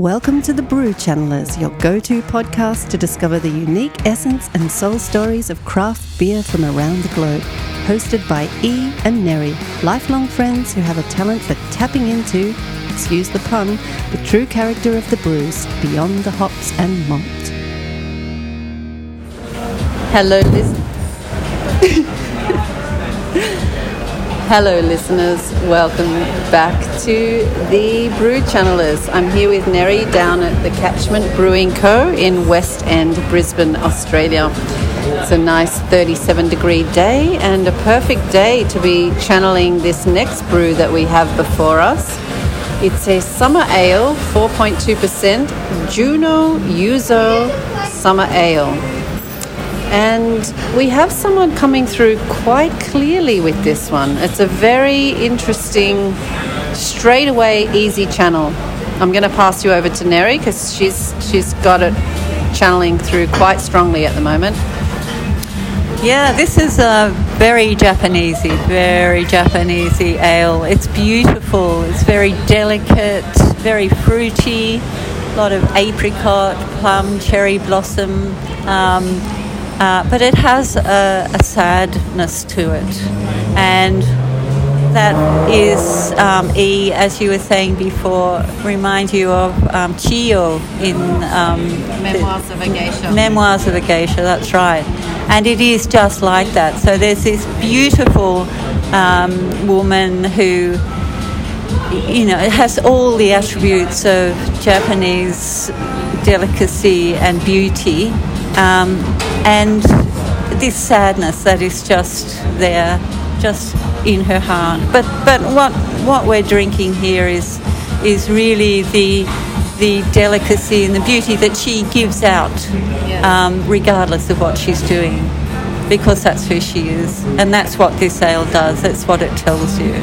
Welcome to the Brew Channelers, your go to podcast to discover the unique essence and soul stories of craft beer from around the globe. Hosted by E and Neri, lifelong friends who have a talent for tapping into, excuse the pun, the true character of the brews beyond the hops and malt. Hello, listeners. Hello, listeners. Welcome back to the Brew Channelers. I'm here with Neri down at the Catchment Brewing Co. in West End, Brisbane, Australia. It's a nice 37 degree day and a perfect day to be channeling this next brew that we have before us. It's a summer ale, 4.2%, Juno Yuzo Summer Ale. And we have someone coming through quite clearly with this one. It's a very interesting, straightaway, easy channel. I'm going to pass you over to Neri because she's she's got it channeling through quite strongly at the moment. Yeah, this is a very Japanesey, very Japanesey ale. It's beautiful. It's very delicate, very fruity. A lot of apricot, plum, cherry blossom. Um, uh, but it has a, a, sadness to it. And that is, um, E, as you were saying before, remind you of um, Chiyo in um, Memoirs of a Geisha. Memoirs of a Geisha, that's right. And it is just like that. So there's this beautiful um, woman who you know, it has all the attributes of Japanese delicacy and beauty, um, and this sadness that is just there, just in her heart. But but what what we're drinking here is is really the the delicacy and the beauty that she gives out, um, regardless of what she's doing, because that's who she is, and that's what this ale does. That's what it tells you.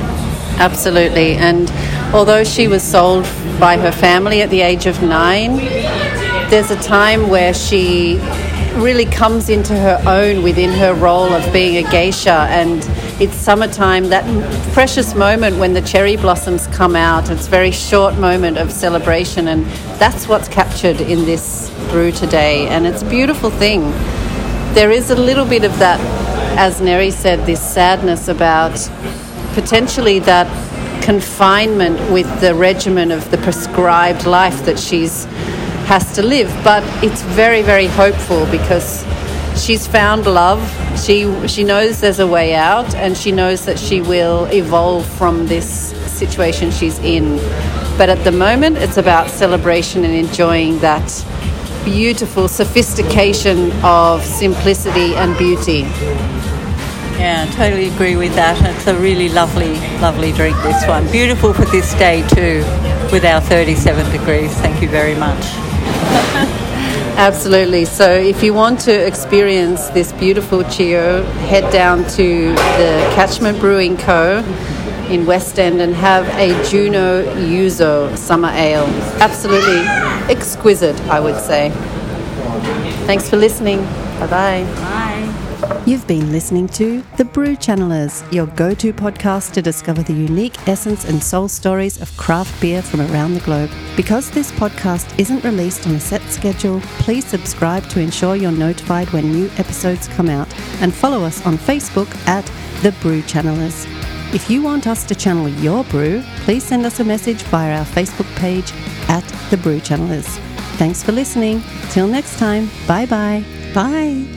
Absolutely, and although she was sold by her family at the age of nine, there's a time where she really comes into her own within her role of being a geisha. And it's summertime that precious moment when the cherry blossoms come out. It's a very short moment of celebration and that's what's captured in this brew today. And it's a beautiful thing. There is a little bit of that as Neri said this sadness about potentially that confinement with the regimen of the prescribed life that she's has to live. But it's very, very hopeful because she's found love. She she knows there's a way out, and she knows that she will evolve from this situation she's in. But at the moment, it's about celebration and enjoying that beautiful sophistication of simplicity and beauty. Yeah, totally agree with that. It's a really lovely, lovely drink, this one. Beautiful for this day, too, with our 37 degrees. Thank you very much. Absolutely. So, if you want to experience this beautiful Chiyo, head down to the Catchment Brewing Co. in West End and have a Juno Yuzo Summer Ale. Absolutely exquisite, I would say. Thanks for listening. Bye-bye. Bye. You've been listening to The Brew Channelers, your go to podcast to discover the unique essence and soul stories of craft beer from around the globe. Because this podcast isn't released on a set schedule, please subscribe to ensure you're notified when new episodes come out and follow us on Facebook at The Brew Channelers. If you want us to channel your brew, please send us a message via our Facebook page at The Brew Channelers. Thanks for listening. Till next time, bye-bye. Bye.